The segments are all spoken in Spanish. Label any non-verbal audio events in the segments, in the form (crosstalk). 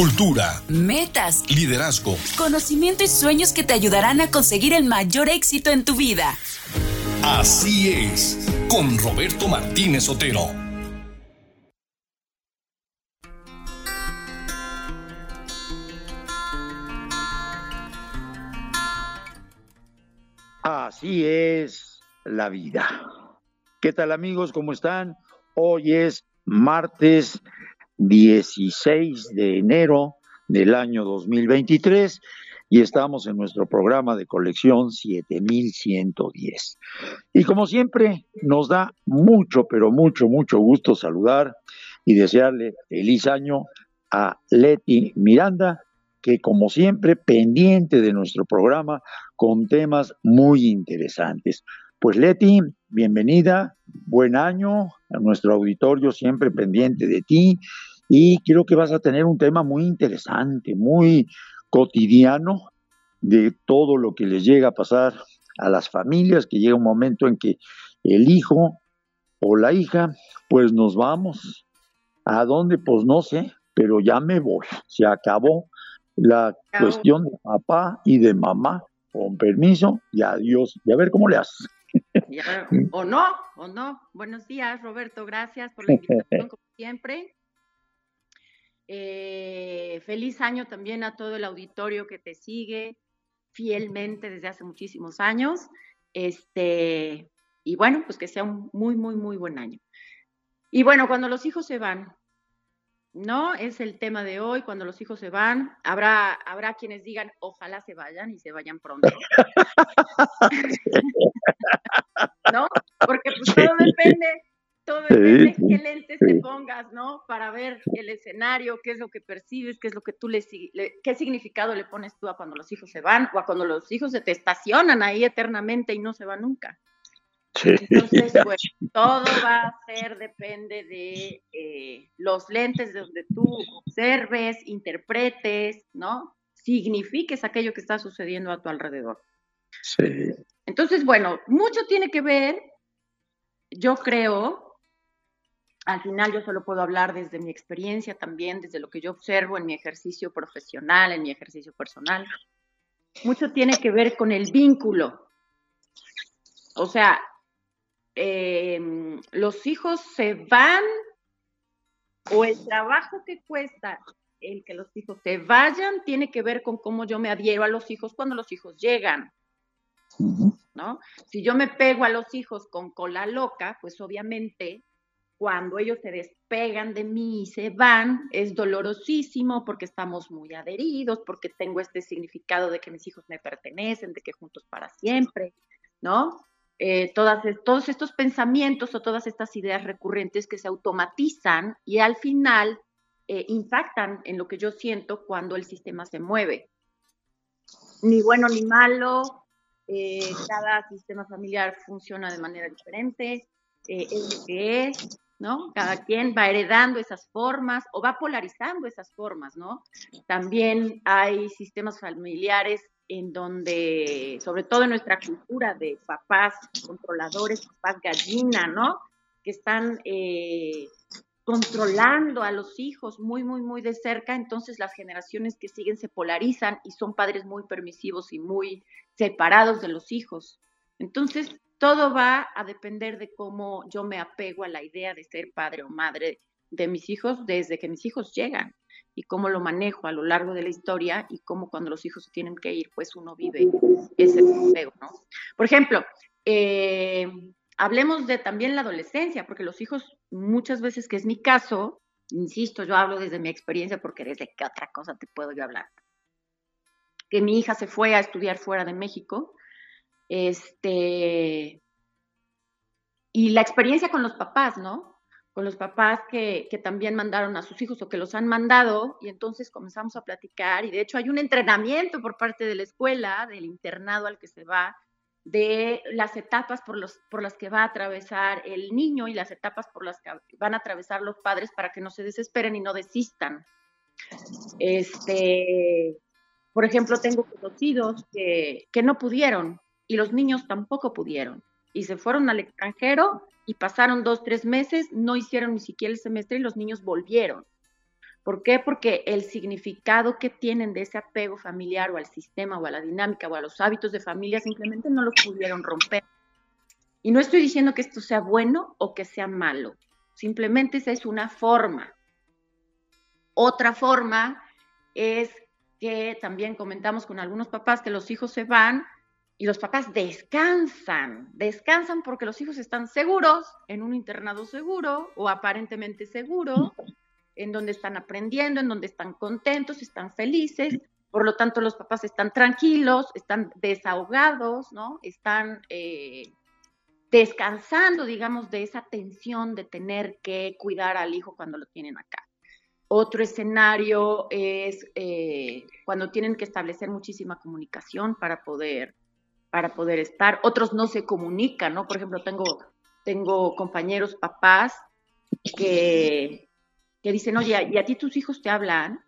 cultura, metas, liderazgo, conocimiento y sueños que te ayudarán a conseguir el mayor éxito en tu vida. Así es, con Roberto Martínez Otero. Así es la vida. ¿Qué tal amigos? ¿Cómo están? Hoy es martes 16 de enero del año 2023 y estamos en nuestro programa de colección 7110. Y como siempre, nos da mucho, pero mucho, mucho gusto saludar y desearle feliz año a Leti Miranda, que como siempre, pendiente de nuestro programa con temas muy interesantes. Pues Leti, bienvenida, buen año a nuestro auditorio siempre pendiente de ti y creo que vas a tener un tema muy interesante, muy cotidiano de todo lo que les llega a pasar a las familias, que llega un momento en que el hijo o la hija, pues nos vamos. ¿A dónde? Pues no sé, pero ya me voy. Se acabó la cuestión de papá y de mamá. Con permiso y adiós. Y a ver cómo le haces. o no, o no. Buenos días, Roberto. Gracias por la invitación, como siempre. Eh, feliz año también a todo el auditorio que te sigue fielmente desde hace muchísimos años. Este, y bueno, pues que sea un muy, muy, muy buen año. Y bueno, cuando los hijos se van, ¿no? Es el tema de hoy, cuando los hijos se van, habrá, habrá quienes digan, ojalá se vayan y se vayan pronto. (laughs) (laughs) ¿No? Porque pues todo depende, todo depende de qué lentes te pongas, ¿no? Para ver el escenario, qué es lo que percibes, qué es lo que tú le, qué significado le pones tú a cuando los hijos se van o a cuando los hijos se te estacionan ahí eternamente y no se van nunca. Entonces, (laughs) pues todo va a ser, depende de eh, los lentes de donde tú observes, interpretes, ¿no? Signifiques aquello que está sucediendo a tu alrededor. Sí. Entonces, bueno, mucho tiene que ver, yo creo, al final yo solo puedo hablar desde mi experiencia también, desde lo que yo observo en mi ejercicio profesional, en mi ejercicio personal. Mucho tiene que ver con el vínculo. O sea, Em, los hijos se van o el trabajo que cuesta el que los hijos se vayan tiene que ver con cómo yo me adhiero a los hijos cuando los hijos llegan. ¿No? Si yo me pego a los hijos con cola loca, pues obviamente cuando ellos se despegan de mí y se van, es dolorosísimo porque estamos muy adheridos, porque tengo este significado de que mis hijos me pertenecen, de que juntos para siempre, ¿no? Eh, todas, todos estos pensamientos o todas estas ideas recurrentes que se automatizan y al final eh, impactan en lo que yo siento cuando el sistema se mueve. Ni bueno ni malo, eh, cada sistema familiar funciona de manera diferente, es lo que es, ¿no? Cada quien va heredando esas formas o va polarizando esas formas, ¿no? También hay sistemas familiares en donde, sobre todo en nuestra cultura de papás controladores, papás gallina, ¿no? Que están eh, controlando a los hijos muy, muy, muy de cerca, entonces las generaciones que siguen se polarizan y son padres muy permisivos y muy separados de los hijos. Entonces, todo va a depender de cómo yo me apego a la idea de ser padre o madre de mis hijos desde que mis hijos llegan y cómo lo manejo a lo largo de la historia y cómo cuando los hijos se tienen que ir, pues uno vive ese deseo, ¿no? Por ejemplo, eh, hablemos de también la adolescencia, porque los hijos muchas veces, que es mi caso, insisto, yo hablo desde mi experiencia porque desde qué otra cosa te puedo yo hablar. Que mi hija se fue a estudiar fuera de México, este, y la experiencia con los papás, ¿no? con los papás que, también mandaron a sus hijos o que los han mandado y entonces comenzamos a platicar y de hecho hay un entrenamiento por parte de la escuela, del internado al que se va, de las etapas por, los, por las que va a atravesar el niño y las etapas por las que van a atravesar los padres para que no se desesperen y no desistan. Este, por ejemplo, tengo conocidos que, que no pudieron y los niños tampoco pudieron y se fueron al extranjero y pasaron dos, tres meses, no hicieron ni siquiera el semestre y los niños volvieron. ¿Por qué? Porque el significado que tienen de ese apego familiar o al sistema o a la dinámica o a los hábitos de familia simplemente no los pudieron romper. Y no estoy diciendo que esto sea bueno o que sea malo, simplemente esa es una forma. Otra forma es que también comentamos con algunos papás que los hijos se van y los papás descansan, descansan porque los hijos están seguros en un internado seguro o aparentemente seguro, en donde están aprendiendo, en donde están contentos, están felices, por lo tanto los papás están tranquilos, están desahogados, ¿no? Están eh, descansando, digamos, de esa tensión de tener que cuidar al hijo cuando lo tienen acá. Otro escenario es eh, cuando tienen que establecer muchísima comunicación para poder, para poder estar. Otros no se comunican, ¿no? Por ejemplo, tengo, tengo compañeros papás que, que dicen, oye, ¿y a ti tus hijos te hablan?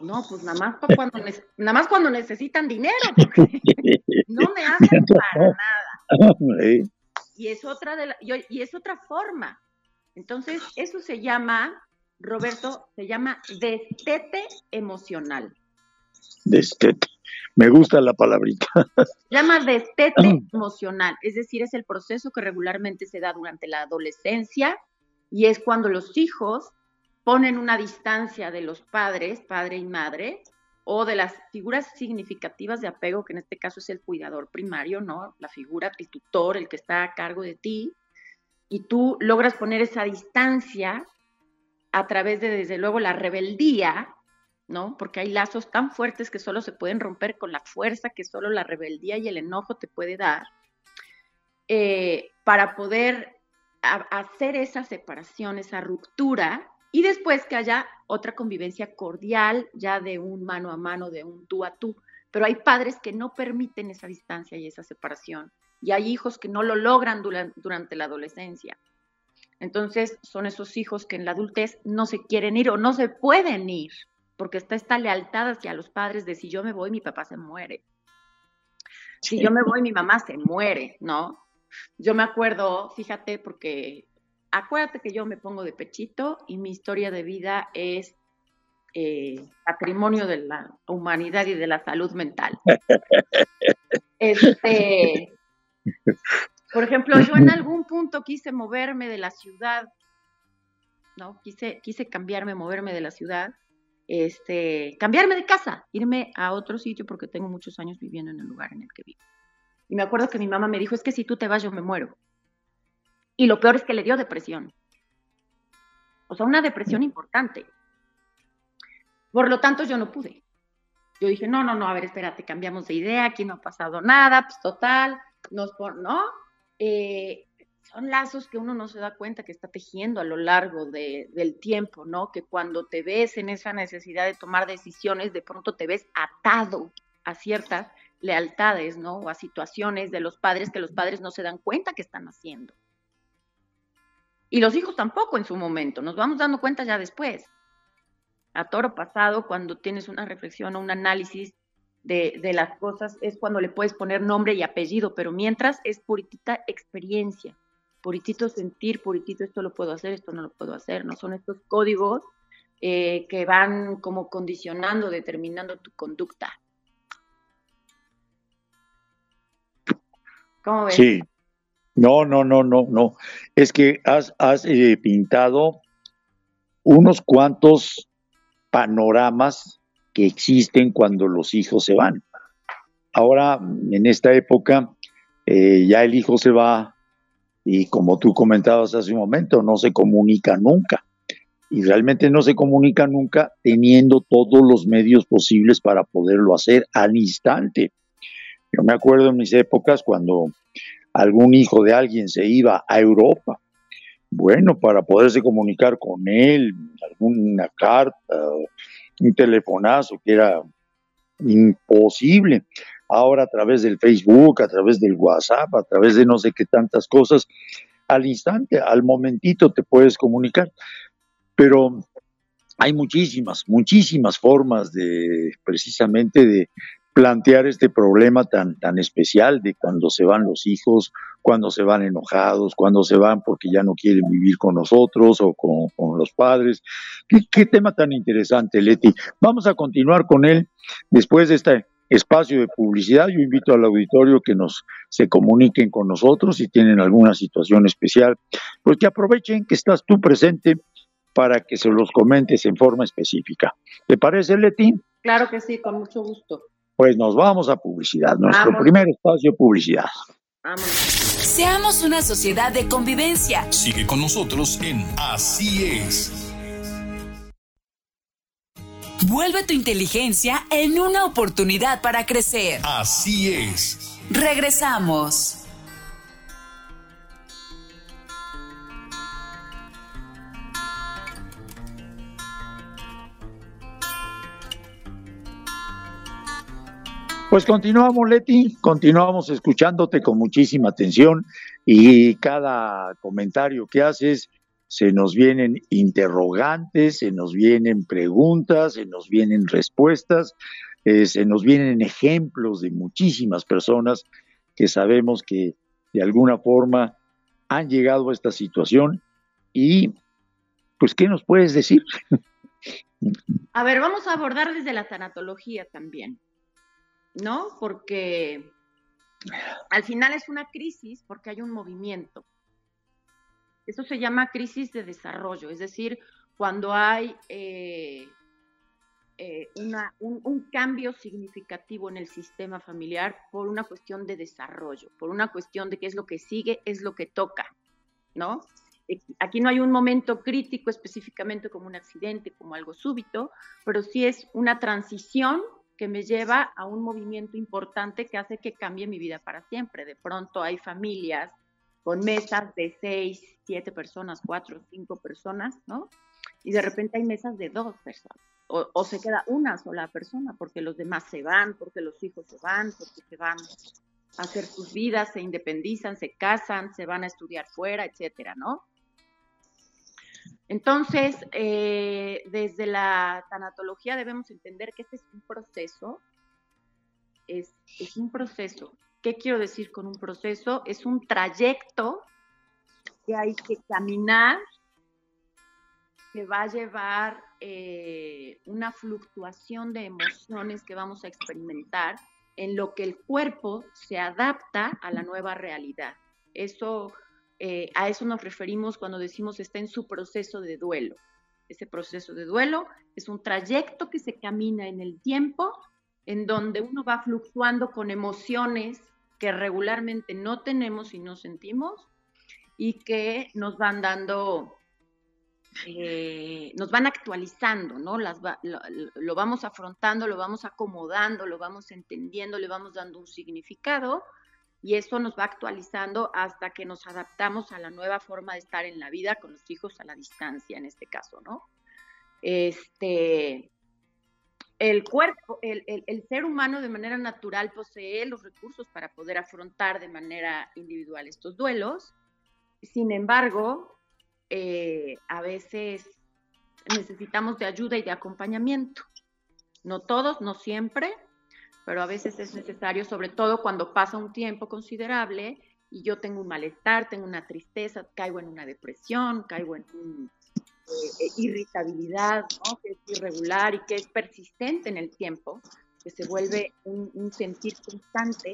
No, pues nada más, cuando, nada más cuando necesitan dinero, porque (laughs) no me hacen para (laughs) nada. Y es otra, de y es otra forma. Entonces, eso se llama Roberto, se llama destete emocional. Destete. Me gusta la palabrita. Llama destete (clears throat) emocional, es decir, es el proceso que regularmente se da durante la adolescencia y es cuando los hijos ponen una distancia de los padres, padre y madre, o de las figuras significativas de apego, que en este caso es el cuidador primario, ¿no? La figura, el tutor, el que está a cargo de ti, y tú logras poner esa distancia a través de, desde luego, la rebeldía, ¿no? Porque hay lazos tan fuertes que solo se pueden romper con la fuerza que solo la rebeldía y el enojo te puede dar, eh, para poder hacer esa separación, esa ruptura, y después que haya otra convivencia cordial, ya de un mano a mano, de un tú a tú. Pero hay padres que no permiten esa distancia y esa separación, y hay hijos que no lo logran durante la adolescencia. Entonces son esos hijos que en la adultez no se quieren ir o no se pueden ir, porque está esta lealtad hacia los padres de si yo me voy, mi papá se muere. Si yo me voy, mi mamá se muere, ¿no? Yo me acuerdo, fíjate, porque acuérdate que yo me pongo de pechito y mi historia de vida es eh, patrimonio de la humanidad y de la salud mental. (laughs) Este, por ejemplo, yo en algún punto quise moverme de la ciudad, ¿no? Quise, quise cambiarme, moverme de la ciudad, este, cambiarme de casa, irme a otro sitio porque tengo muchos años viviendo en el lugar en el que vivo. Y me acuerdo que mi mamá me dijo, es que si tú te vas yo me muero. Y lo peor es que le dio depresión. O sea, una depresión importante. Por lo tanto, yo no pude. Yo dije, no, no, no, a ver, espérate, cambiamos de idea, aquí no ha pasado nada, pues total, nos por, ¿no? Eh, son lazos que uno no se da cuenta que está tejiendo a lo largo del tiempo, ¿no? Que cuando te ves en esa necesidad de tomar decisiones, de pronto te ves atado a ciertas lealtades, ¿no? O a situaciones de los padres que los padres no se dan cuenta que están haciendo. Y los hijos tampoco en su momento, nos vamos dando cuenta ya después. A toro pasado, cuando tienes una reflexión o un análisis de, las cosas es cuando le puedes poner nombre y apellido, pero mientras es puritita experiencia, puritito sentir, puritito esto lo puedo hacer, esto no lo puedo hacer, no son estos códigos eh, que van como condicionando, determinando tu conducta. ¿Cómo ves? Sí. No, no, no, no, no. Es que has, has eh, pintado unos cuantos panoramas que existen cuando los hijos se van. Ahora, en esta época, eh, ya el hijo se va y como tú comentabas hace un momento, no se comunica nunca. Y realmente no se comunica nunca teniendo todos los medios posibles para poderlo hacer al instante. Yo me acuerdo en mis épocas cuando algún hijo de alguien se iba a Europa. Bueno, para poderse comunicar con él, alguna carta, un telefonazo que era imposible. Ahora a través del Facebook, a través del WhatsApp, a través de no sé qué tantas cosas, al instante, al momentito te puedes comunicar. Pero hay muchísimas, muchísimas formas de precisamente de plantear este problema tan, tan especial de cuando se van los hijos, cuando se van enojados, cuando se van porque ya no quieren vivir con nosotros o con, los padres. ¿Qué, ¿Qué, tema tan interesante, Leti. Vamos a continuar con él después de este espacio de publicidad. Yo invito al auditorio que nos se comuniquen con nosotros si tienen alguna situación especial, pues que aprovechen que estás tú presente para que se los comentes en forma específica. ¿Te parece, Leti? Claro que sí, con mucho gusto. Pues nos vamos a publicidad, nuestro primer espacio de publicidad. Seamos una sociedad de convivencia. Sigue con nosotros en Así es. Vuelve tu inteligencia en una oportunidad para crecer. Así es. Regresamos. Pues continuamos, Leti, continuamos escuchándote con muchísima atención y cada comentario que haces se nos vienen interrogantes, se nos vienen preguntas, se nos vienen respuestas, eh, se nos vienen ejemplos de muchísimas personas que sabemos que de alguna forma han llegado a esta situación y pues ¿qué nos puedes decir? A ver, vamos a abordar desde la tanatología también. ¿no? Porque al final es una crisis porque hay un movimiento. Eso se llama crisis de desarrollo, es decir, cuando hay eh, eh, un, un, cambio significativo en el sistema familiar por una cuestión de desarrollo, por una cuestión de qué es lo que sigue, es lo que toca, ¿no? Aquí no hay un momento crítico específicamente como un accidente, como algo súbito, pero sí es una transición que me lleva a un movimiento importante que hace que cambie mi vida para siempre. De pronto hay familias con mesas de seis, siete personas, cuatro, cinco personas, ¿no? Y de repente hay mesas de dos personas. O, se queda una sola persona porque los demás se van, porque los hijos se van, porque se van a hacer sus vidas, se independizan, se casan, se van a estudiar fuera, etcétera, ¿no? Entonces, eh, desde la tanatología debemos entender que este es un proceso, es, un proceso. ¿Qué quiero decir con un proceso? Es un trayecto que hay que caminar, que va a llevar eh, una fluctuación de emociones que vamos a experimentar en lo que el cuerpo se adapta a la nueva realidad. Eso eh, a eso nos referimos cuando decimos está en su proceso de duelo. Ese proceso de duelo es un trayecto que se camina en el tiempo, en donde uno va fluctuando con emociones que regularmente no tenemos y no sentimos y que nos van dando, eh, nos van actualizando, ¿no? Las lo vamos afrontando, lo vamos acomodando, lo vamos entendiendo, le vamos dando un significado y eso nos va actualizando hasta que nos adaptamos a la nueva forma de estar en la vida con los hijos a la distancia, en este caso, ¿no? Este, el cuerpo, el, ser humano de manera natural posee los recursos para poder afrontar de manera individual estos duelos. Sin embargo, eh, a veces necesitamos de ayuda y de acompañamiento. No todos, no siempre, pero a veces es necesario, sobre todo cuando pasa un tiempo considerable y yo tengo un malestar, tengo una tristeza, caigo en una depresión, caigo en una eh, eh, irritabilidad, que es irregular y que es persistente en el tiempo, que se vuelve un, sentir constante,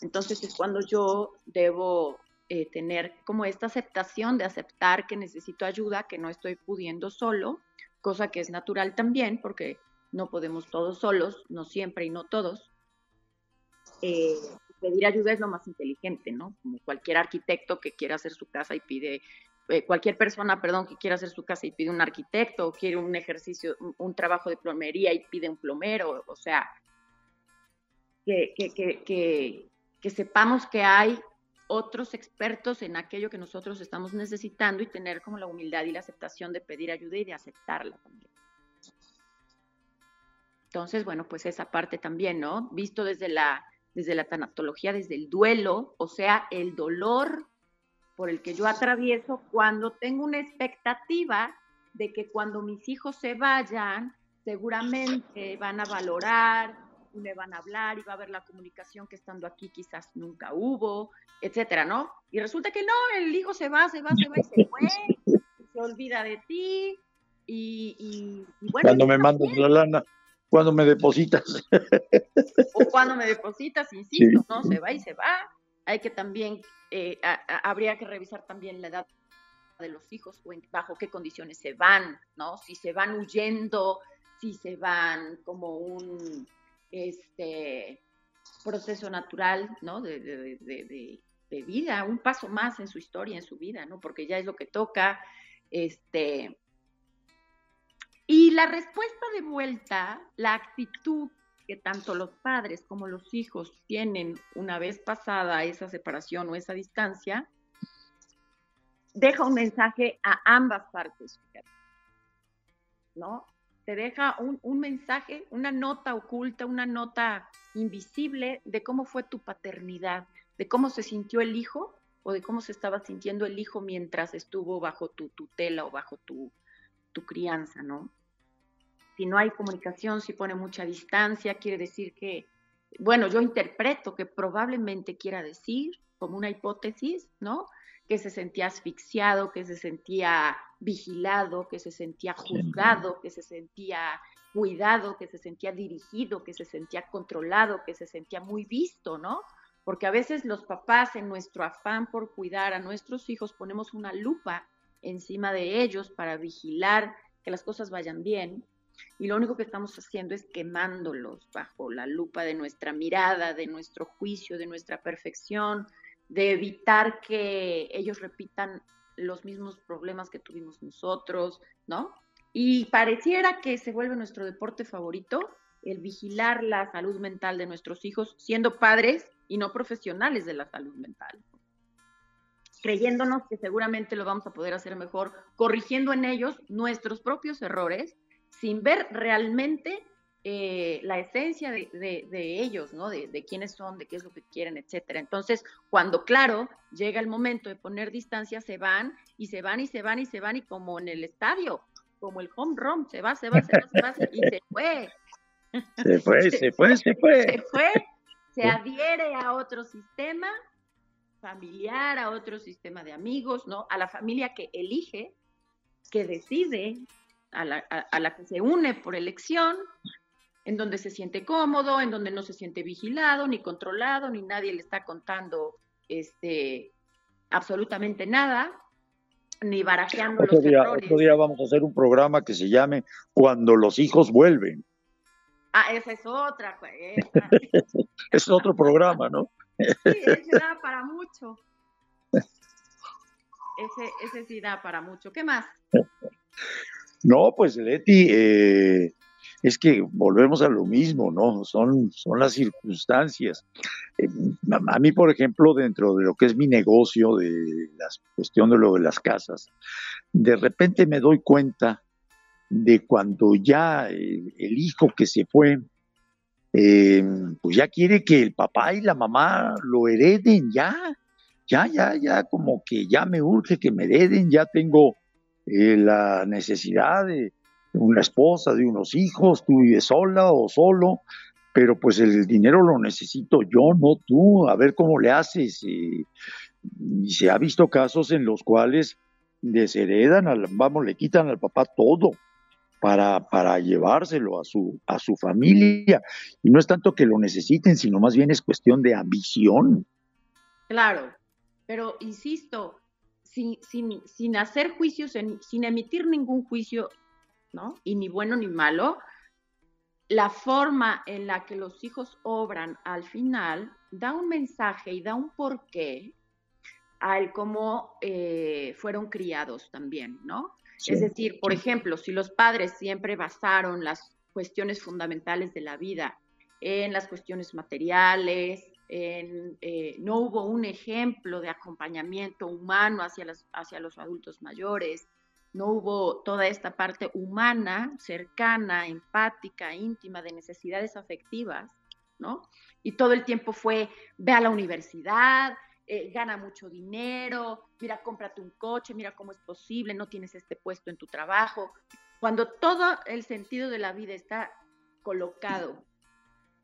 entonces es cuando yo debo eh, tener como esta aceptación de aceptar que necesito ayuda, que no estoy pudiendo solo, cosa que es natural también, porque no podemos todos solos, no siempre y no todos, pedir ayuda es lo más inteligente, ¿no? Como cualquier arquitecto que quiera hacer su casa y pide, eh, cualquier persona, perdón, que quiera hacer su casa y pide un arquitecto, o quiere un ejercicio, un, trabajo de plomería y pide un plomero, o sea, que, que sepamos que hay otros expertos en aquello que nosotros estamos necesitando y tener como la humildad y la aceptación de pedir ayuda y de aceptarla también. Entonces, bueno, pues esa parte también, ¿no? Visto desde la desde la tanatología, desde el duelo, o sea, el dolor por el que yo atravieso cuando tengo una expectativa de que cuando mis hijos se vayan, seguramente van a valorar y me van a hablar y va a haber la comunicación que estando aquí quizás nunca hubo, etcétera, ¿no? Y resulta que no, el hijo se va, se va, se va y se fue, (laughs) se olvida de ti y, bueno. Cuando me mandas la lana, cuando me depositas. O cuando me depositas, insisto, ¿no? Se va y se va. Hay que también, eh, habría que revisar también la edad de los hijos o bajo qué condiciones se van, ¿no? Si se van huyendo, si se van como un este, proceso natural, ¿no? De, de, vida, un paso más en su historia, en su vida, ¿no? Porque ya es lo que toca, este... Y la respuesta de vuelta, la actitud que tanto los padres como los hijos tienen una vez pasada esa separación o esa distancia, deja un mensaje a ambas partes, ¿no? Te deja un, un, mensaje, una nota oculta, una nota invisible de cómo fue tu paternidad, de cómo se sintió el hijo o de cómo se estaba sintiendo el hijo mientras estuvo bajo tu tutela o bajo tu, tu crianza, ¿no? Si no hay comunicación, si pone mucha distancia, quiere decir que, bueno, yo interpreto que probablemente quiera decir, como una hipótesis, ¿no? que se sentía asfixiado, que se sentía vigilado, que se sentía juzgado, que se sentía cuidado, que se sentía dirigido, que se sentía controlado, que se sentía muy visto, ¿no? Porque a veces los papás en nuestro afán por cuidar a nuestros hijos ponemos una lupa encima de ellos para vigilar que las cosas vayan bien y lo único que estamos haciendo es quemándolos bajo la lupa de nuestra mirada, de nuestro juicio, de nuestra perfección, de evitar que ellos repitan los mismos problemas que tuvimos nosotros, ¿no? Y pareciera que se vuelve nuestro deporte favorito el vigilar la salud mental de nuestros hijos, siendo padres y no profesionales de la salud mental. Creyéndonos que seguramente lo vamos a poder hacer mejor, corrigiendo en ellos nuestros propios errores, sin ver realmente eh, la esencia de, ellos, ¿no? De, quiénes son, de qué es lo que quieren, etcétera. Entonces, cuando, claro, llega el momento de poner distancia, se van y se van y se van y se van y como en el estadio, como el home run, se va, se va, se va, se va y se fue. Se fue, (laughs) se fue, se fue. Se fue, se adhiere a otro sistema familiar, a otro sistema de amigos, ¿no? A la familia que elige, que decide, a la, a la que se une por elección, en donde se siente cómodo, en donde no se siente vigilado, ni controlado, ni nadie le está contando este, absolutamente nada, ni barajeando otro los día, errores. Otro día vamos a hacer un programa que se llame Cuando los hijos vuelven. Ah, esa es otra. (laughs) es otro programa, ¿no? sí, ese da para mucho. Ese, ese sí da para mucho. ¿Qué más? (laughs) No, pues Leti, eh, es que volvemos a lo mismo, ¿no? Son, son las circunstancias. Eh, a mí, por ejemplo, dentro de lo que es mi negocio, de la cuestión de lo de las casas, de repente me doy cuenta de cuando ya el, hijo que se fue, eh, pues ya quiere que el papá y la mamá lo hereden, ya, ya, ya, ya, como que ya me urge que me hereden, ya tengo eh, la necesidad de una esposa, de unos hijos, tú vives sola o solo, pero pues el dinero lo necesito yo, no tú, a ver cómo le haces. Y, se ha visto casos en los cuales desheredan, al, vamos, le quitan al papá todo para, para llevárselo a su, a su familia. Y no es tanto que lo necesiten, sino más bien es cuestión de ambición. Claro, pero insisto, sin, sin, sin hacer juicios, sin emitir ningún juicio, ¿no? Y ni bueno ni malo, la forma en la que los hijos obran al final da un mensaje y da un porqué al cómo eh, fueron criados también, ¿no? es decir, por ejemplo, si los padres siempre basaron las cuestiones fundamentales de la vida en las cuestiones materiales, eh, no hubo un ejemplo de acompañamiento humano hacia los adultos mayores, no hubo toda esta parte humana, cercana, empática, íntima, de necesidades afectivas, ¿no? Y todo el tiempo fue, ve a la universidad, eh, gana mucho dinero, mira, cómprate un coche, mira cómo es posible, no tienes este puesto en tu trabajo. Cuando todo el sentido de la vida está colocado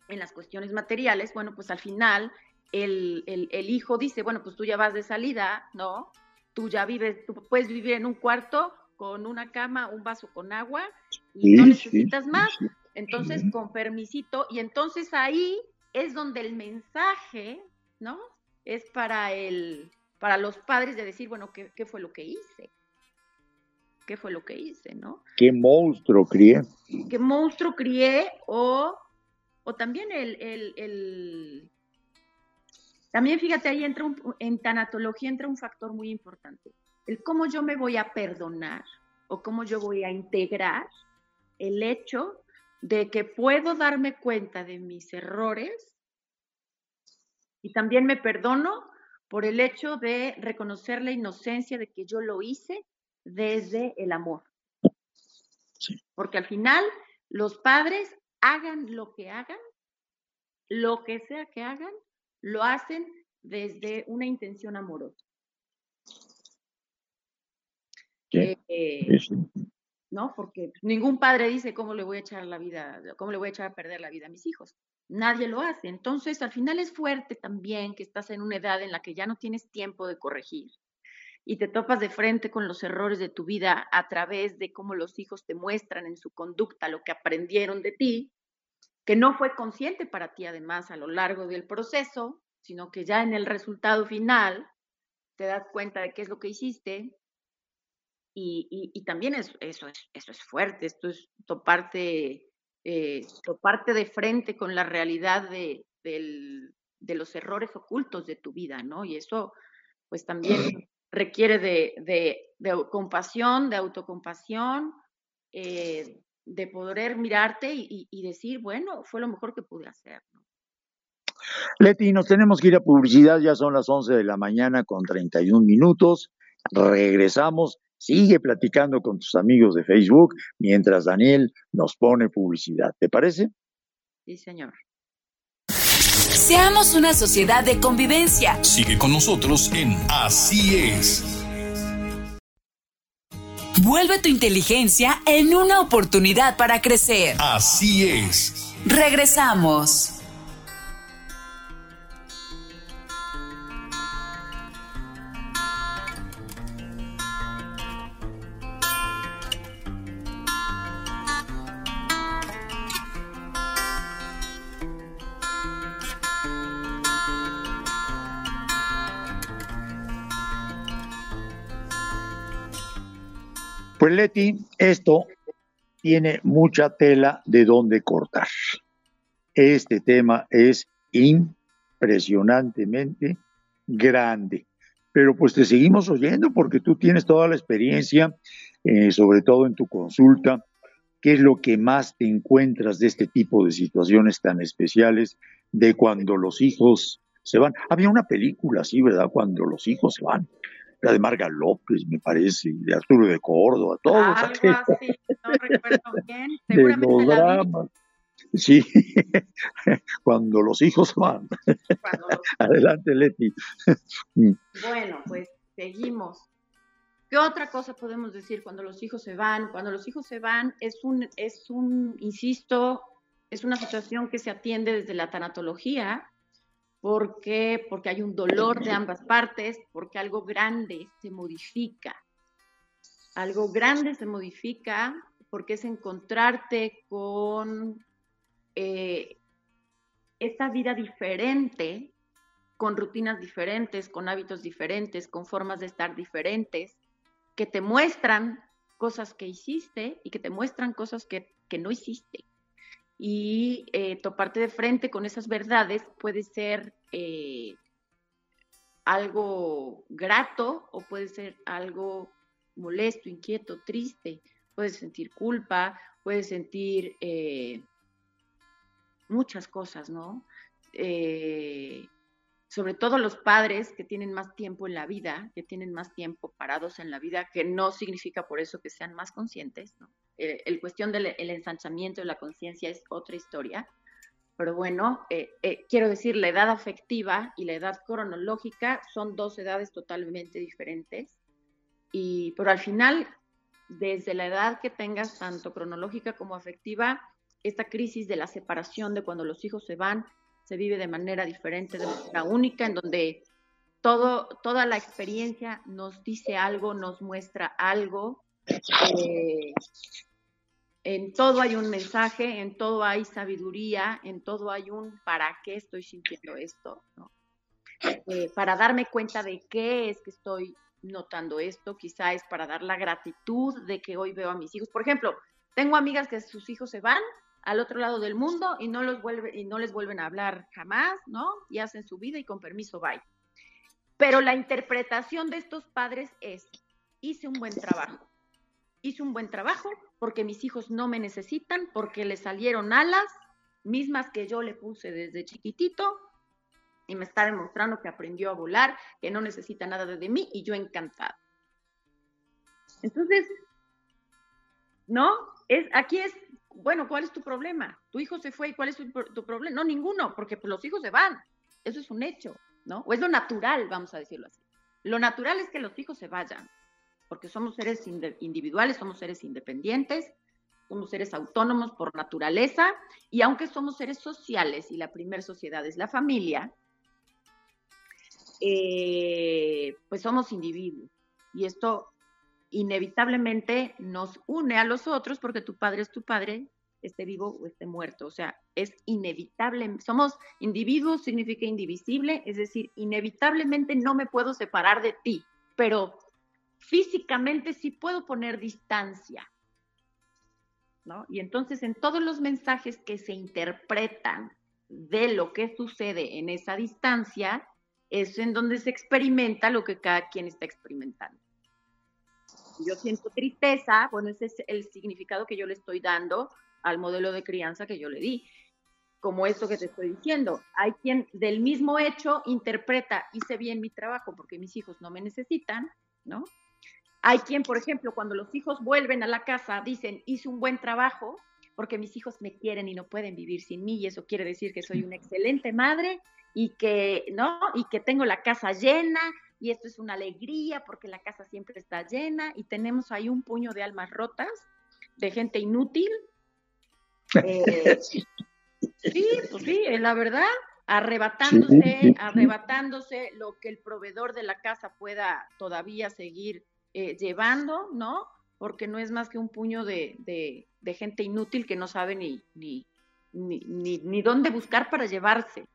en las cuestiones materiales, bueno, pues al final el, el, hijo dice, bueno, pues tú ya vas de salida, ¿no? Tú ya vives, tú puedes vivir en un cuarto con una cama, un vaso con agua y no necesitas más. Entonces, con permisito, y entonces ahí es donde el mensaje, ¿no? Es para el, para los padres de decir, bueno, ¿qué, qué fue lo que hice? ¿Qué fue lo que hice, no? ¿Qué monstruo crié? ¿Qué monstruo crié? O, o también el, el, el, También fíjate, ahí entra un, en tanatología entra un factor muy importante. El cómo yo me voy a perdonar o cómo yo voy a integrar el hecho de que puedo darme cuenta de mis errores y también me perdono por el hecho de reconocer la inocencia de que yo lo hice desde el amor. Porque al final los padres hagan lo que hagan, lo que sea que hagan, lo hacen desde una intención amorosa. Eh, ¿No? Porque ningún padre dice cómo le voy a echar la vida, cómo le voy a echar a perder la vida a mis hijos. Nadie lo hace. Entonces, al final es fuerte también que estás en una edad en la que ya no tienes tiempo de corregir y te topas de frente con los errores de tu vida a través de cómo los hijos te muestran en su conducta lo que aprendieron de ti, que no fue consciente para ti además a lo largo del proceso, sino que ya en el resultado final te das cuenta de qué es lo que hiciste. Y, también eso, es, eso es fuerte, esto es toparte eh, toparte de frente con la realidad de, de, los errores ocultos de tu vida, ¿no? Y eso, pues también (clears throat) requiere de, de compasión, de autocompasión, eh, de poder mirarte y, y, decir, bueno, fue lo mejor que pude hacer, ¿no? Leti, nos tenemos que ir a publicidad, ya son las 11 de la mañana con 31 minutos. Regresamos Sigue platicando con tus amigos de Facebook mientras Daniel nos pone publicidad. ¿Te parece? Sí, señor. Seamos una sociedad de convivencia. Sigue con nosotros en Así es. Vuelve tu inteligencia en una oportunidad para crecer. Así es. Regresamos. Pues Leti, esto tiene mucha tela de donde cortar. Este tema es impresionantemente grande. Pero pues te seguimos oyendo porque tú tienes toda la experiencia, eh, sobre todo en tu consulta. ¿Qué es lo que más te encuentras de este tipo de situaciones tan especiales de cuando los hijos se van? Había una película así, ¿verdad? Cuando los hijos se van la de Marga López, me parece, de Arturo de Córdoba, todos Algo así, no recuerdo bien, (laughs) seguramente de los dramas. Sí, (laughs) cuando los hijos van. (laughs) Adelante, Leti. bueno, pues seguimos. ¿Qué otra cosa podemos decir cuando los hijos se van? Cuando los hijos se van es un, es un, insisto, es una situación que se atiende desde la tanatología, ¿Por qué? Porque hay un dolor de ambas partes, porque algo grande se modifica. Algo grande se modifica porque es encontrarte con eh, esta vida diferente, con rutinas diferentes, con hábitos diferentes, con formas de estar diferentes, que te muestran cosas que hiciste y que te muestran cosas que no hiciste y eh, toparte de frente con esas verdades puede ser eh, algo grato o puede ser algo molesto, inquieto, triste. Puedes sentir culpa, puedes sentir eh, muchas cosas, ¿no? sobre todo los padres que tienen más tiempo en la vida, que tienen más tiempo parados en la vida, que no significa por eso que sean más conscientes, ¿no? El, el cuestión del ensanchamiento de la conciencia es otra historia, pero bueno, eh, eh, quiero decir, la edad afectiva y la edad cronológica son dos edades totalmente diferentes, y, pero al final, desde la edad que tengas, tanto cronológica como afectiva, esta crisis de la separación, de cuando los hijos se van, se vive de manera diferente, de manera única, en donde todo, toda la experiencia nos dice algo, nos muestra algo. Eh, en todo hay un mensaje, en todo hay sabiduría, en todo hay un para qué estoy sintiendo esto, eh, para darme cuenta de qué es que estoy notando esto, quizá es para dar la gratitud de que hoy veo a mis hijos. Por ejemplo, tengo amigas que sus hijos se van al otro lado del mundo y no los vuelve, y no les vuelven a hablar jamás, ¿no? Y hacen su vida y con permiso bye. Pero la interpretación de estos padres es, hice un buen trabajo. Hice un buen trabajo porque mis hijos no me necesitan, porque le salieron alas, mismas que yo le puse desde chiquitito, y me está demostrando que aprendió a volar, que no necesita nada de mí, y yo encantada. Entonces, ¿no? Es, aquí es, bueno, ¿cuál es tu problema? Tu hijo se fue y ¿cuál es tu, tu problema? No, ninguno, porque pues, los hijos se van. Eso es un hecho. ¿no? O es lo natural, vamos a decirlo así. Lo natural es que los hijos se vayan, porque somos seres individuales, somos seres independientes, somos seres autónomos por naturaleza, y aunque somos seres sociales y la primera sociedad es la familia, eh, pues somos individuos. Y esto inevitablemente nos une a los otros porque tu padre es tu padre esté vivo o esté muerto. O sea, es inevitable. Somos individuos, significa indivisible, es decir, inevitablemente no me puedo separar de ti, pero físicamente sí puedo poner distancia. ¿no? Y entonces en todos los mensajes que se interpretan de lo que sucede en esa distancia, es en donde se experimenta lo que cada quien está experimentando. Yo siento tristeza, bueno, ese es el significado que yo le estoy dando al modelo de crianza que yo le di. Como esto que te estoy diciendo, hay quien del mismo hecho interpreta, hice bien mi trabajo porque mis hijos no me necesitan, ¿no? Hay quien, por ejemplo, cuando los hijos vuelven a la casa, dicen, hice un buen trabajo porque mis hijos me quieren y no pueden vivir sin mí y eso quiere decir que soy una excelente madre y que, ¿no? Y que tengo la casa llena y esto es una alegría porque la casa siempre está llena y tenemos ahí un puño de almas rotas, de gente inútil, eh, (laughs) sí, pues sí, la verdad, arrebatándose, arrebatándose lo que el proveedor de la casa pueda todavía seguir eh, llevando, ¿no? Porque no es más que un puño de, de, gente inútil que no sabe ni, ni, ni, ni, dónde buscar para llevarse.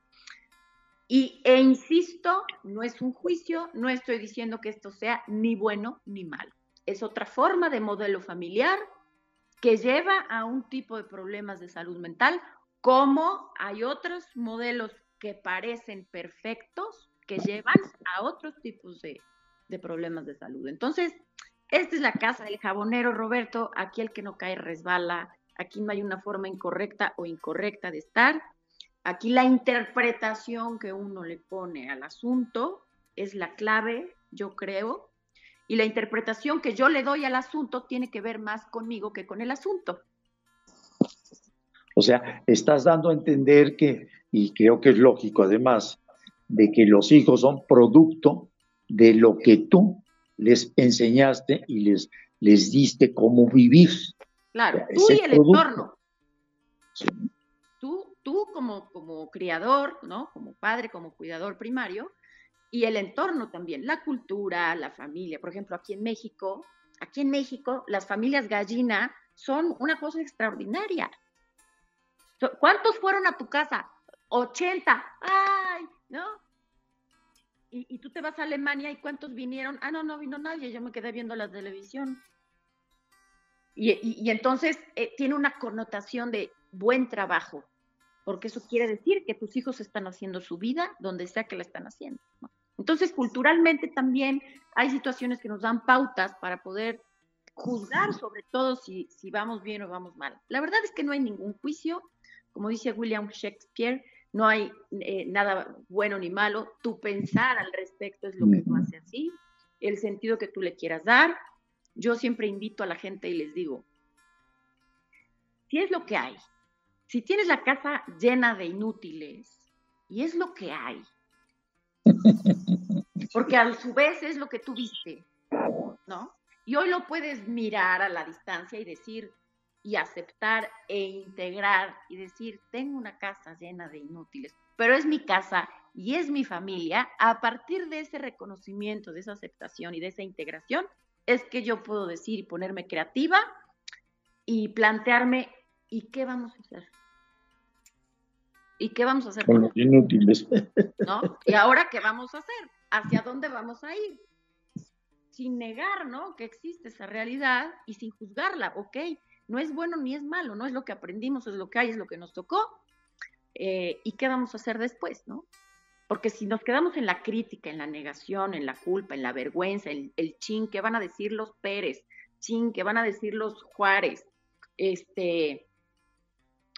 Y, e insisto, no es un juicio, no estoy diciendo que esto sea ni bueno ni malo. Es otra forma de modelo familiar, que lleva a un tipo de problemas de salud mental, como hay otros modelos que parecen perfectos que llevan a otros tipos de, problemas de salud. Entonces, esta es la casa del jabonero, Roberto. Aquí el que no cae resbala. Aquí no hay una forma incorrecta o incorrecta de estar. Aquí la interpretación que uno le pone al asunto es la clave, yo creo, y la interpretación que yo le doy al asunto tiene que ver más conmigo que con el asunto. O sea, estás dando a entender que, y creo que es lógico además, de que los hijos son producto de lo que tú les enseñaste y les, les diste cómo vivir. Claro, tú y el entorno. Tú, tú como, como criador, ¿no? Como padre, como cuidador primario, y el entorno también, la cultura, la familia. Por ejemplo, aquí en México, aquí en México, las familias gallina son una cosa extraordinaria. ¿Cuántos fueron a tu casa? 80. ¡Ay! ¿No? Y, tú te vas a Alemania y ¿cuántos vinieron? Ah, no, no vino nadie, yo me quedé viendo la televisión. Y, entonces eh, tiene una connotación de buen trabajo, porque eso quiere decir que tus hijos están haciendo su vida donde sea que la están haciendo. ¿no? Entonces, culturalmente también hay situaciones que nos dan pautas para poder juzgar sobre todo si, si vamos bien o vamos mal. La verdad es que no hay ningún juicio, como dice William Shakespeare, no hay eh, nada bueno ni malo, tu pensar al respecto es lo que lo hace así, el sentido que tú le quieras dar. Yo siempre invito a la gente y les digo, si es lo que hay, si tienes la casa llena de inútiles, y es lo que hay, (laughs) porque a su vez es lo que tú viste, ¿no? Y hoy lo puedes mirar a la distancia y decir, y aceptar e integrar y decir, tengo una casa llena de inútiles, pero es mi casa y es mi familia, a partir de ese reconocimiento, de esa aceptación y de esa integración, es que yo puedo decir y ponerme creativa y plantearme, ¿y qué vamos a hacer? ¿Y qué vamos a hacer? Con los inútiles. (laughs) ¿No? ¿Y ahora qué vamos a hacer? ¿Hacia dónde vamos a ir? Sin negar, ¿no? Que existe esa realidad y sin juzgarla, ok. No es bueno ni es malo, no es lo que aprendimos, es lo que hay, es lo que nos tocó. Eh, ¿Y qué vamos a hacer después, no? Porque si nos quedamos en la crítica, en la negación, en la culpa, en la vergüenza, el, el chin, ¿qué van a decir los Pérez? Chin, ¿qué van a decir los Juárez? Este,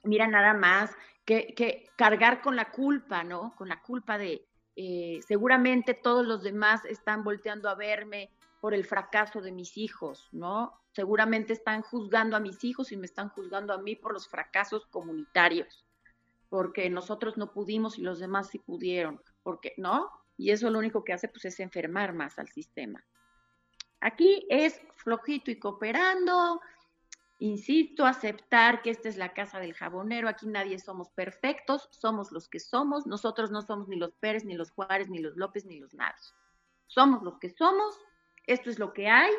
mira nada más, que, que cargar con la culpa, ¿no? Con la culpa de, eh, seguramente todos los demás están volteando a verme por el fracaso de mis hijos, ¿no? Seguramente están juzgando a mis hijos y me están juzgando a mí por los fracasos comunitarios porque nosotros no pudimos y los demás sí pudieron, porque no, y eso lo único que hace pues es enfermar más al sistema. Aquí es flojito y cooperando, insisto, aceptar que esta es la casa del jabonero, aquí nadie somos perfectos, somos los que somos, nosotros no somos ni los Pérez, ni los Juárez, ni los López, ni los Nados. Somos los que somos, esto es lo que hay,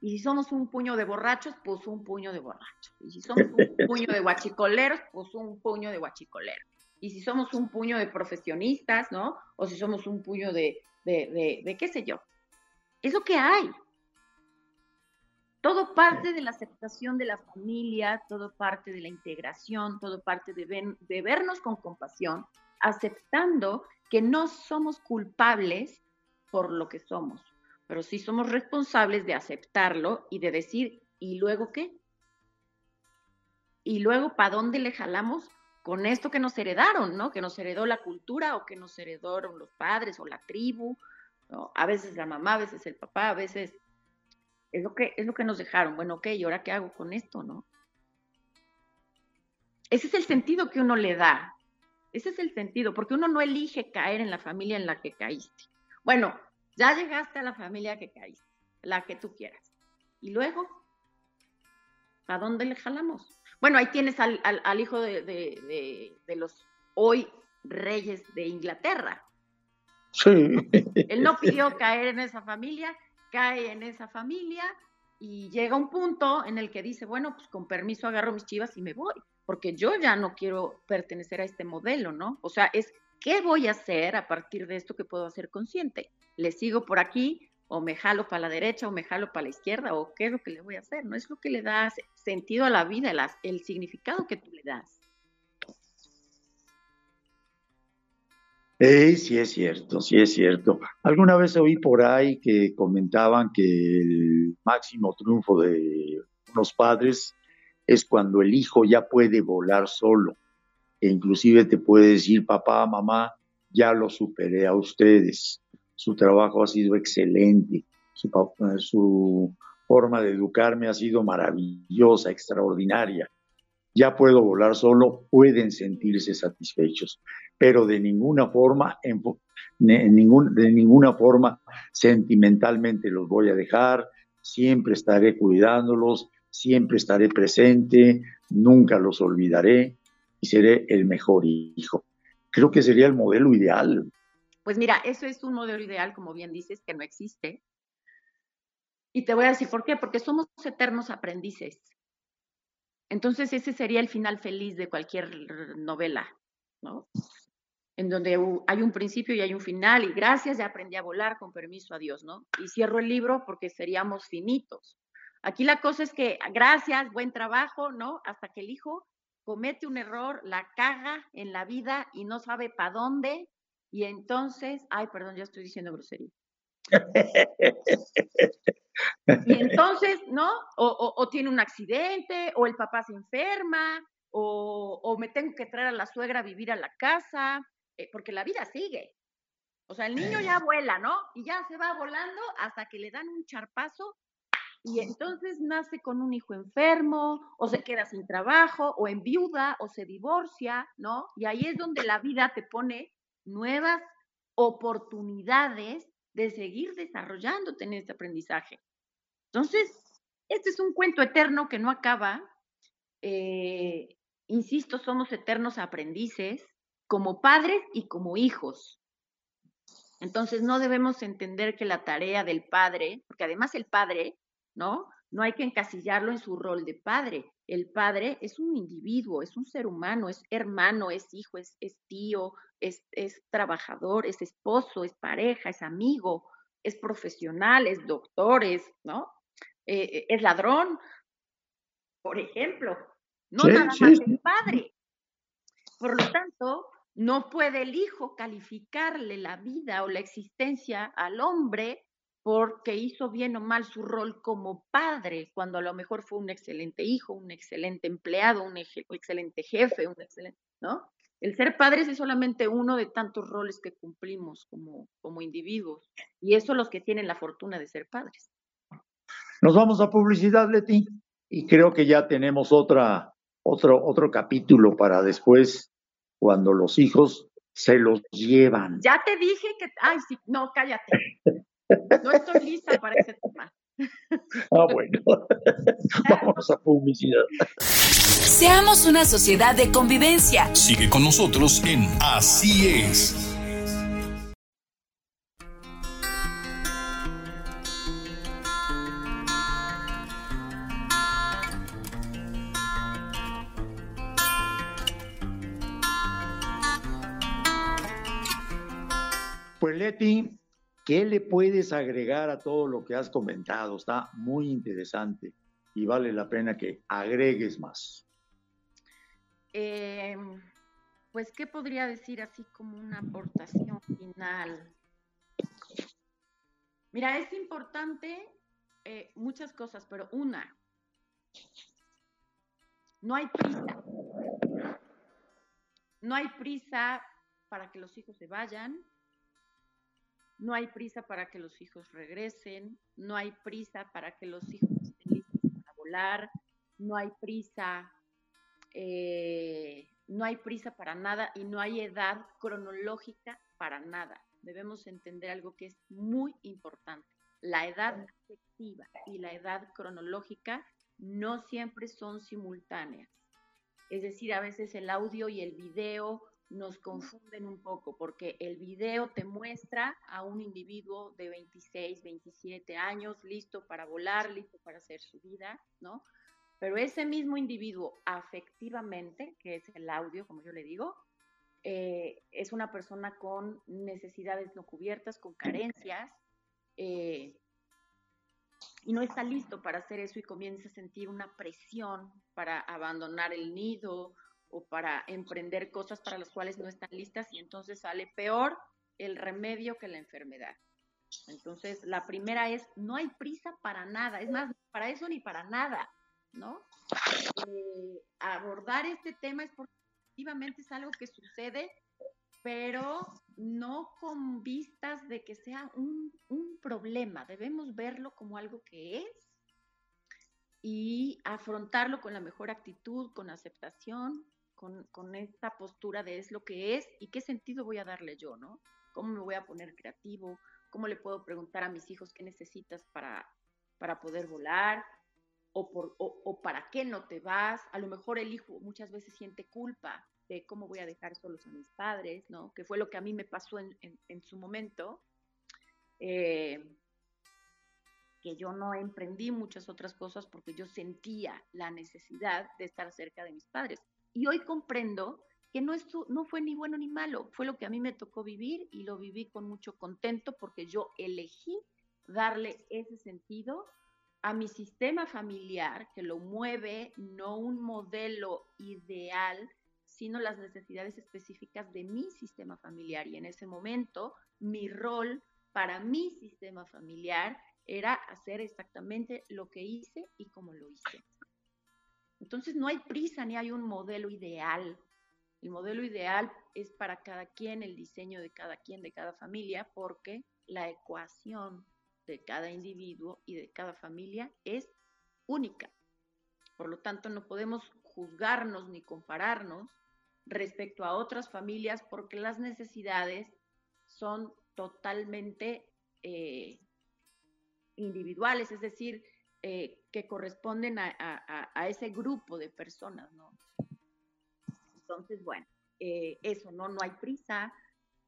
y si somos un puño de borrachos, pues un puño de borrachos. Y si somos un (laughs) puño de guachicoleros, pues un puño de guachicoleros. Y si somos un puño de profesionistas, ¿no? O si somos un puño de, de, de, qué sé yo. Es lo que hay. Todo parte de la aceptación de la familia, todo parte de la integración, todo parte de, de vernos con compasión, aceptando que no somos culpables por lo que somos pero sí somos responsables de aceptarlo y de decir, ¿y luego qué? Y luego, ¿para dónde le jalamos con esto que nos heredaron, ¿no? Que nos heredó la cultura o que nos heredaron los padres o la tribu. A veces la mamá, a veces el papá, a veces es lo que, es lo que nos dejaron. Bueno, ok, ¿y ahora qué hago con esto, no? Ese es el sentido que uno le da. Ese es el sentido, porque uno no elige caer en la familia en la que caíste. Bueno, ya llegaste a la familia que caíste, la que tú quieras. Y luego, ¿a dónde le jalamos? Bueno, ahí tienes al, hijo de, los hoy reyes de Inglaterra. Sí. Él no pidió caer en esa familia, cae en esa familia y llega un punto en el que dice, bueno, pues con permiso agarro mis chivas y me voy, porque yo ya no quiero pertenecer a este modelo, ¿no? O sea, es ¿qué voy a hacer a partir de esto que puedo hacer consciente? ¿Le sigo por aquí o me jalo para la derecha o me jalo para la izquierda o qué es lo que le voy a hacer? No es lo que le da sentido a la vida, el, significado que tú le das. sí es cierto, sí es cierto. Alguna vez oí por ahí que comentaban que el máximo triunfo de unos padres es cuando el hijo ya puede volar solo e inclusive te puede decir, papá, mamá, ya lo superé a ustedes, su trabajo ha sido excelente, su, forma de educarme ha sido maravillosa, extraordinaria. Ya puedo volar solo, pueden sentirse satisfechos, pero de ninguna forma, de ninguna forma sentimentalmente los voy a dejar, siempre estaré cuidándolos, siempre estaré presente, nunca los olvidaré y seré el mejor hijo. Creo que sería el modelo ideal. Pues mira, eso es un modelo ideal, como bien dices, que no existe. Y te voy a decir por qué, porque somos eternos aprendices. Entonces ese sería el final feliz de cualquier novela, ¿no? En donde hay un principio y hay un final, y gracias, ya aprendí a volar, con permiso a Dios, ¿no? Y cierro el libro porque seríamos finitos. Aquí la cosa es que, gracias, buen trabajo, ¿no? Hasta que el hijo comete un error, la caga en la vida y no sabe para dónde, y entonces, ay, perdón, ya estoy diciendo grosería. Y entonces, ¿no? O, tiene un accidente, o el papá se enferma, o, me tengo que traer a la suegra a vivir a la casa, eh, porque la vida sigue. O sea, el niño ya vuela, ¿no? Y ya se va volando hasta que le dan un charpazo y entonces nace con un hijo enfermo, o se queda sin trabajo, o en viuda, o se divorcia, ¿no? Y ahí es donde la vida te pone nuevas oportunidades de seguir desarrollándote en este aprendizaje. Entonces, Este es un cuento eterno que no acaba. Eh, insisto, somos eternos aprendices como padres y como hijos. Entonces no debemos entender que la tarea del padre, porque además el padre, ¿no? No hay que encasillarlo en su rol de padre. El padre es un individuo, es un ser humano, es hermano, es hijo, es, tío, es, trabajador, es esposo, es pareja, es amigo, es profesional, es doctor, es, ¿no? Eh, eh, es ladrón, por ejemplo. No nada más el padre. Por lo tanto, no puede el hijo calificarle la vida o la existencia al hombre porque hizo bien o mal su rol como padre, cuando a lo mejor fue un excelente hijo, un excelente empleado, un, excelente jefe, un excelente, ¿no? El ser padres es solamente uno de tantos roles que cumplimos como, como individuos, y eso los que tienen la fortuna de ser padres. Nos vamos a publicidad, Leti, y creo que ya tenemos otra, otro, otro capítulo para después, cuando los hijos se los llevan. Ya te dije que, ay, sí, no, cállate. (laughs) No estoy lista para ese tema. (laughs) Ah, bueno. (laughs) Vamos a publicidad. Seamos una sociedad de convivencia. Sigue con nosotros en Así es. Pues Leti, ¿Qué le puedes agregar a todo lo que has comentado? Está muy interesante y vale la pena que agregues más. Em, pues, ¿qué podría decir así como una aportación final? Mira, es importante eh, muchas cosas, pero una, no hay prisa. No hay prisa para que los hijos se vayan, no hay prisa para que los hijos regresen, no hay prisa para que los hijos estén listos para volar, no hay prisa, eh, no hay prisa para nada y no hay edad cronológica para nada. Debemos entender algo que es muy importante. La edad afectiva y la edad cronológica no siempre son simultáneas. Es decir, a veces el audio y el video nos confunden un poco porque el video te muestra a un individuo de 26, 27 años listo para volar, listo para hacer su vida, ¿no? Pero ese mismo individuo afectivamente, que es el audio, como yo le digo, eh, es una persona con necesidades no cubiertas, con carencias, eh, y no está listo para hacer eso y comienza a sentir una presión para abandonar el nido o para emprender cosas para las cuales no están listas y entonces sale peor el remedio que la enfermedad. Entonces, la primera es, no hay prisa para nada, es más, para eso ni para nada, ¿no? Eh, abordar este tema es porque efectivamente es algo que sucede, pero no con vistas de que sea un, un problema, debemos verlo como algo que es y afrontarlo con la mejor actitud, con aceptación, con, esta postura de es lo que es y qué sentido voy a darle yo, ¿no? ¿Cómo me voy a poner creativo? ¿Cómo le puedo preguntar a mis hijos qué necesitas para, para poder volar? O, por, o, para qué no te vas. A lo mejor el hijo muchas veces siente culpa de cómo voy a dejar solos a mis padres, ¿no? Que fue lo que a mí me pasó en, en, su momento. Eh, que yo no emprendí muchas otras cosas porque yo sentía la necesidad de estar cerca de mis padres. Y hoy comprendo que no, no fue ni bueno ni malo, fue lo que a mí me tocó vivir y lo viví con mucho contento porque yo elegí darle ese sentido a mi sistema familiar que lo mueve no un modelo ideal, sino las necesidades específicas de mi sistema familiar. Y en ese momento, mi rol para mi sistema familiar era hacer exactamente lo que hice y como lo hice. Entonces no hay prisa ni hay un modelo ideal. El modelo ideal es para cada quien, el diseño de cada quien, de cada familia, porque la ecuación de cada individuo y de cada familia es única. Por lo tanto, no podemos juzgarnos ni compararnos respecto a otras familias porque las necesidades son totalmente eh, individuales, es decir, eh, que corresponden a, a, ese grupo de personas, ¿no? Entonces, bueno, eh, eso, ¿no? No hay prisa.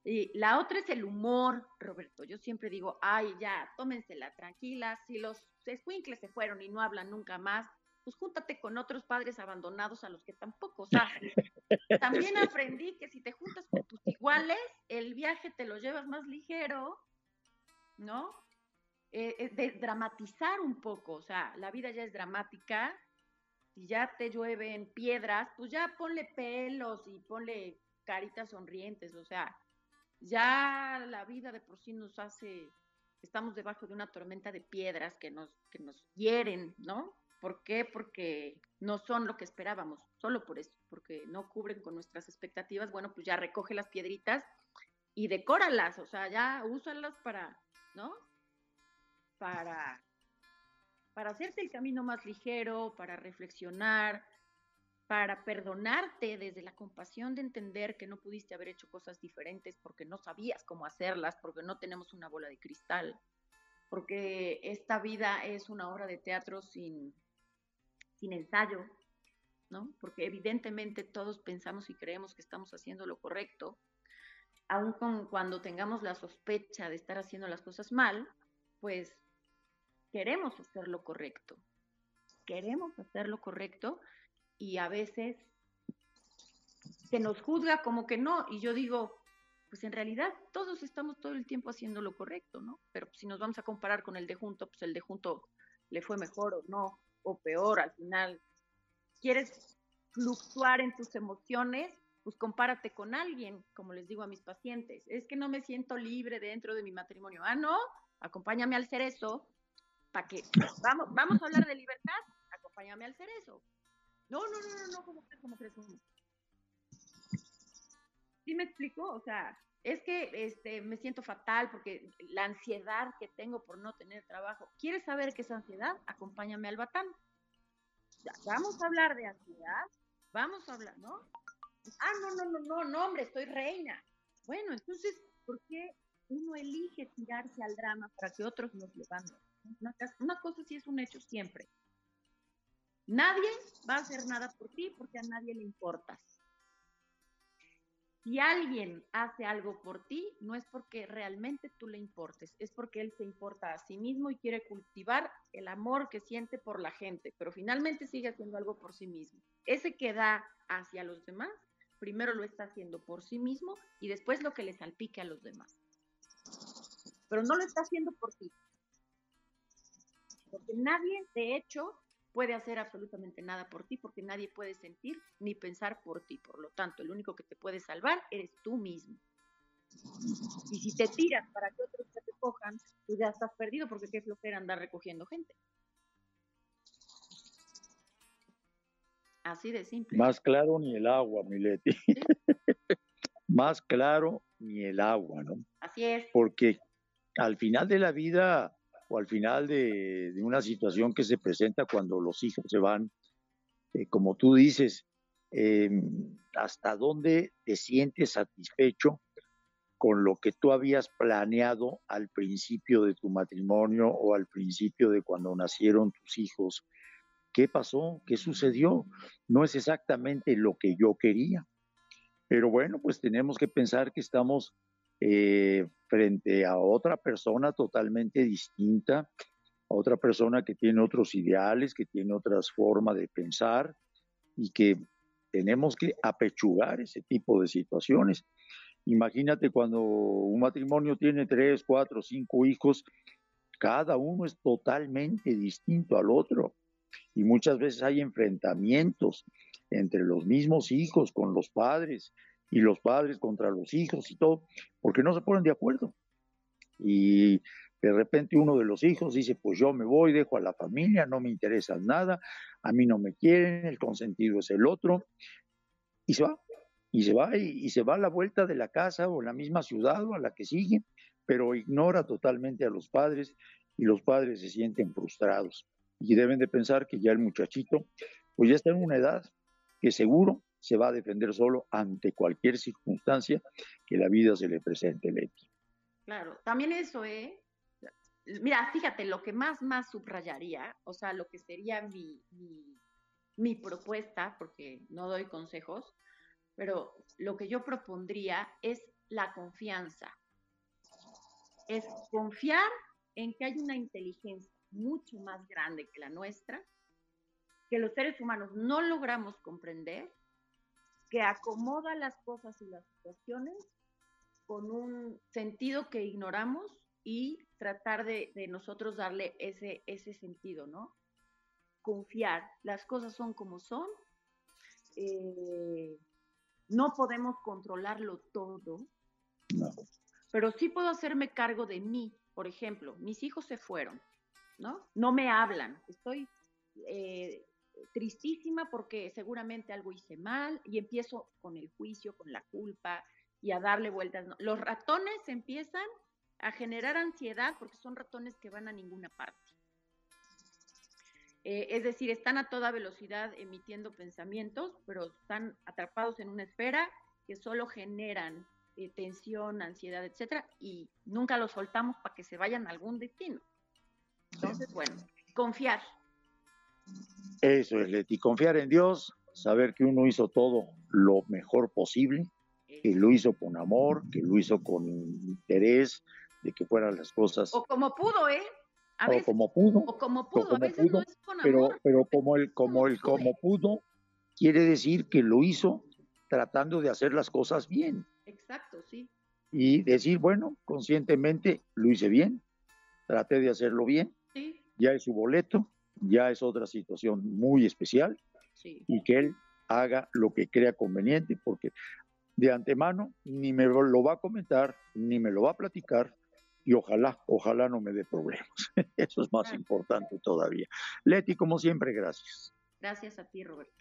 Y la otra es el humor, Roberto. Yo siempre digo, ay, ya, tómensela tranquila. Si los escuincles se fueron y no hablan nunca más, pues júntate con otros padres abandonados a los que tampoco sabes. (laughs) También aprendí que si te juntas con tus iguales, el viaje te lo llevas más ligero, ¿no? Eh, eh, de dramatizar un poco, o sea, la vida ya es dramática, si ya te llueven piedras, pues ya ponle pelos y ponle caritas sonrientes, o sea, ya la vida de por sí nos hace, estamos debajo de una tormenta de piedras que nos, que nos hieren, ¿no? ¿Por qué? Porque no son lo que esperábamos, solo por eso, porque no cubren con nuestras expectativas. Bueno, pues ya recoge las piedritas y decóralas, o sea, ya úsalas para, ¿no? Para, para hacerte el camino más ligero, para reflexionar, para perdonarte desde la compasión de entender que no pudiste haber hecho cosas diferentes porque no sabías cómo hacerlas, porque no tenemos una bola de cristal, porque esta vida es una obra de teatro sin, sin ensayo, ¿no? Porque evidentemente todos pensamos y creemos que estamos haciendo lo correcto, aun cuando tengamos la sospecha de estar haciendo las cosas mal, pues queremos hacer lo correcto, queremos hacer lo correcto y a veces se nos juzga como que no y yo digo, pues en realidad todos estamos todo el tiempo haciendo lo correcto, ¿no? Pero si nos vamos a comparar con el de junto, pues el de junto le fue mejor o no, o peor al final. ¿Quieres fluctuar en tus emociones? Pues compárate con alguien, como les digo a mis pacientes. Es que no me siento libre dentro de mi matrimonio. Ah, no, acompáñame al cerezo para que vamos, vamos a hablar de libertad, acompáñame al cerezo. No, no, no, no, no, ¿cómo crees? ¿Cómo crees? ¿Sí me explico? O sea, es que este, me siento fatal porque la ansiedad que tengo por no tener trabajo. ¿Quieres saber qué es ansiedad? Acompáñame al batán. vamos a hablar de ansiedad, vamos a hablar, ¿no? Ah, no, no, no, no, no, hombre, estoy reina. Bueno, entonces, ¿por qué uno elige tirarse al drama para que otros nos levanten? Una, cosa sí es un hecho siempre. Nadie va a hacer nada por ti porque a nadie le importas. Si alguien hace algo por ti, no es porque realmente tú le importes, es porque él se importa a sí mismo y quiere cultivar el amor que siente por la gente, pero finalmente sigue haciendo algo por sí mismo. Ese que da hacia los demás, primero lo está haciendo por sí mismo y después lo que le salpique a los demás. Pero no lo está haciendo por ti, porque nadie, de hecho, puede hacer absolutamente nada por ti, porque nadie puede sentir ni pensar por ti. Por lo tanto, el único que te puede salvar eres tú mismo. Y si te tiras para que otros te recojan, tú ya estás perdido, porque qué flojera andar recogiendo gente. Así de simple. Más claro ni el agua, Mileti. (laughs) Más claro ni el agua, ¿no? Así es. Porque al final de la vida o al final de, una situación que se presenta cuando los hijos se van, eh, como tú dices, em, hasta dónde te sientes satisfecho con lo que tú habías planeado al principio de tu matrimonio o al principio de cuando nacieron tus hijos. ¿Qué pasó? ¿Qué sucedió? No es exactamente lo que yo quería. Pero bueno, pues tenemos que pensar que estamos eh, frente a otra persona totalmente distinta, a otra persona que tiene otros ideales, que tiene otras formas de pensar y que tenemos que apechugar ese tipo de situaciones. Imagínate cuando un matrimonio tiene tres, cuatro, cinco hijos, cada uno es totalmente distinto al otro y muchas veces hay enfrentamientos entre los mismos hijos con los padres, y los padres contra los hijos y todo, porque no se ponen de acuerdo. Y de repente uno de los hijos dice, pues yo me voy, dejo a la familia, no me interesa nada, a mí no me quieren, el consentido es el otro, y se va, y se va, y, se va a la vuelta de la casa o la misma ciudad o a la que sigue, pero ignora totalmente a los padres y los padres se sienten frustrados y deben de pensar que ya el muchachito, pues ya está en una edad que seguro se va a defender solo ante cualquier circunstancia que la vida se le presente, Leti. Claro, también eso, ¿eh? mira, fíjate, lo que más, más subrayaría, o sea, lo que sería mi, mi, propuesta, porque no doy consejos, pero lo que yo propondría es la confianza. Es confiar en que hay una inteligencia mucho más grande que la nuestra, que los seres humanos no logramos comprender, que acomoda las cosas y las situaciones con un sentido que ignoramos y tratar de, nosotros darle ese, ese sentido, ¿no? Confiar, las cosas son como son, eh, no podemos controlarlo todo, pero sí puedo hacerme cargo de mí. Por ejemplo, mis hijos se fueron, ¿no? No me hablan, estoy eh, tristísima porque seguramente algo hice mal y empiezo con el juicio, con la culpa y a darle vueltas. Los ratones empiezan a generar ansiedad porque son ratones que van a ninguna parte. Eh, es decir, están a toda velocidad emitiendo pensamientos, pero están atrapados en una esfera que solo generan eh, tensión, ansiedad, etcétera, y nunca los soltamos para que se vayan a algún destino. Entonces, bueno, confiar. Eso es, Leti, confiar en Dios, saber que uno hizo todo lo mejor posible, que lo hizo con amor, que lo hizo con interés, de que fueran las cosas. O como pudo, ¿eh? A o como pudo. O como pudo, a veces no es con pero, amor. Pero como el, como el como pudo, quiere decir que lo hizo tratando de hacer las cosas bien. Exacto, sí. Y decir, bueno, conscientemente lo hice bien, traté de hacerlo bien, sí. ya es su boleto, ya es otra situación muy especial, sí. y que él haga lo que crea conveniente, porque de antemano ni me lo va a comentar, ni me lo va a platicar, y ojalá, ojalá no me dé problemas. (laughs) Eso es más importante todavía. Leti, como siempre, gracias. Gracias a ti, Roberto.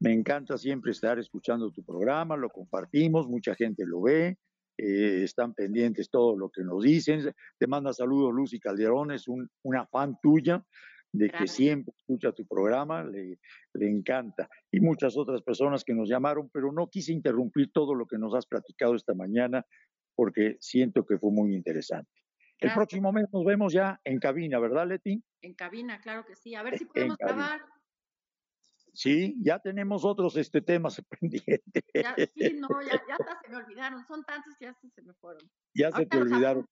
Me encanta siempre estar escuchando tu programa, lo compartimos, mucha gente lo ve, eh, están pendientes todo lo que nos dicen. Te manda saludos Lucy Calderón, es un, una fan tuya de que siempre escucha tu programa, le, le encanta. Y muchas otras personas que nos llamaron, pero no quise interrumpir todo lo que nos has platicado esta mañana porque siento que fue muy interesante. El próximo mes nos vemos ya en cabina, ¿verdad, Leti? En cabina, claro que sí. A ver si podemos grabar. Sí, ya tenemos otros este, temas (laughs) pendientes. sí, no, ya, ya hasta se me olvidaron. Son tantos que ya se me fueron. Ya se te olvidaron.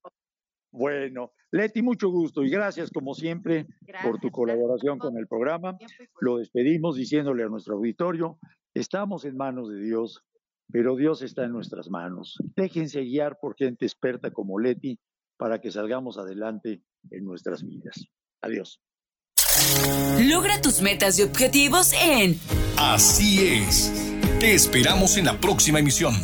Bueno, Leti, mucho gusto y gracias como siempre por tu colaboración con el programa. Lo despedimos diciéndole a nuestro auditorio, estamos en manos de Dios, pero Dios está en nuestras manos. Déjense guiar por gente experta como Leti para que salgamos adelante en nuestras vidas. Adiós. Logra tus metas y objetivos en Así es. Te esperamos en la próxima emisión.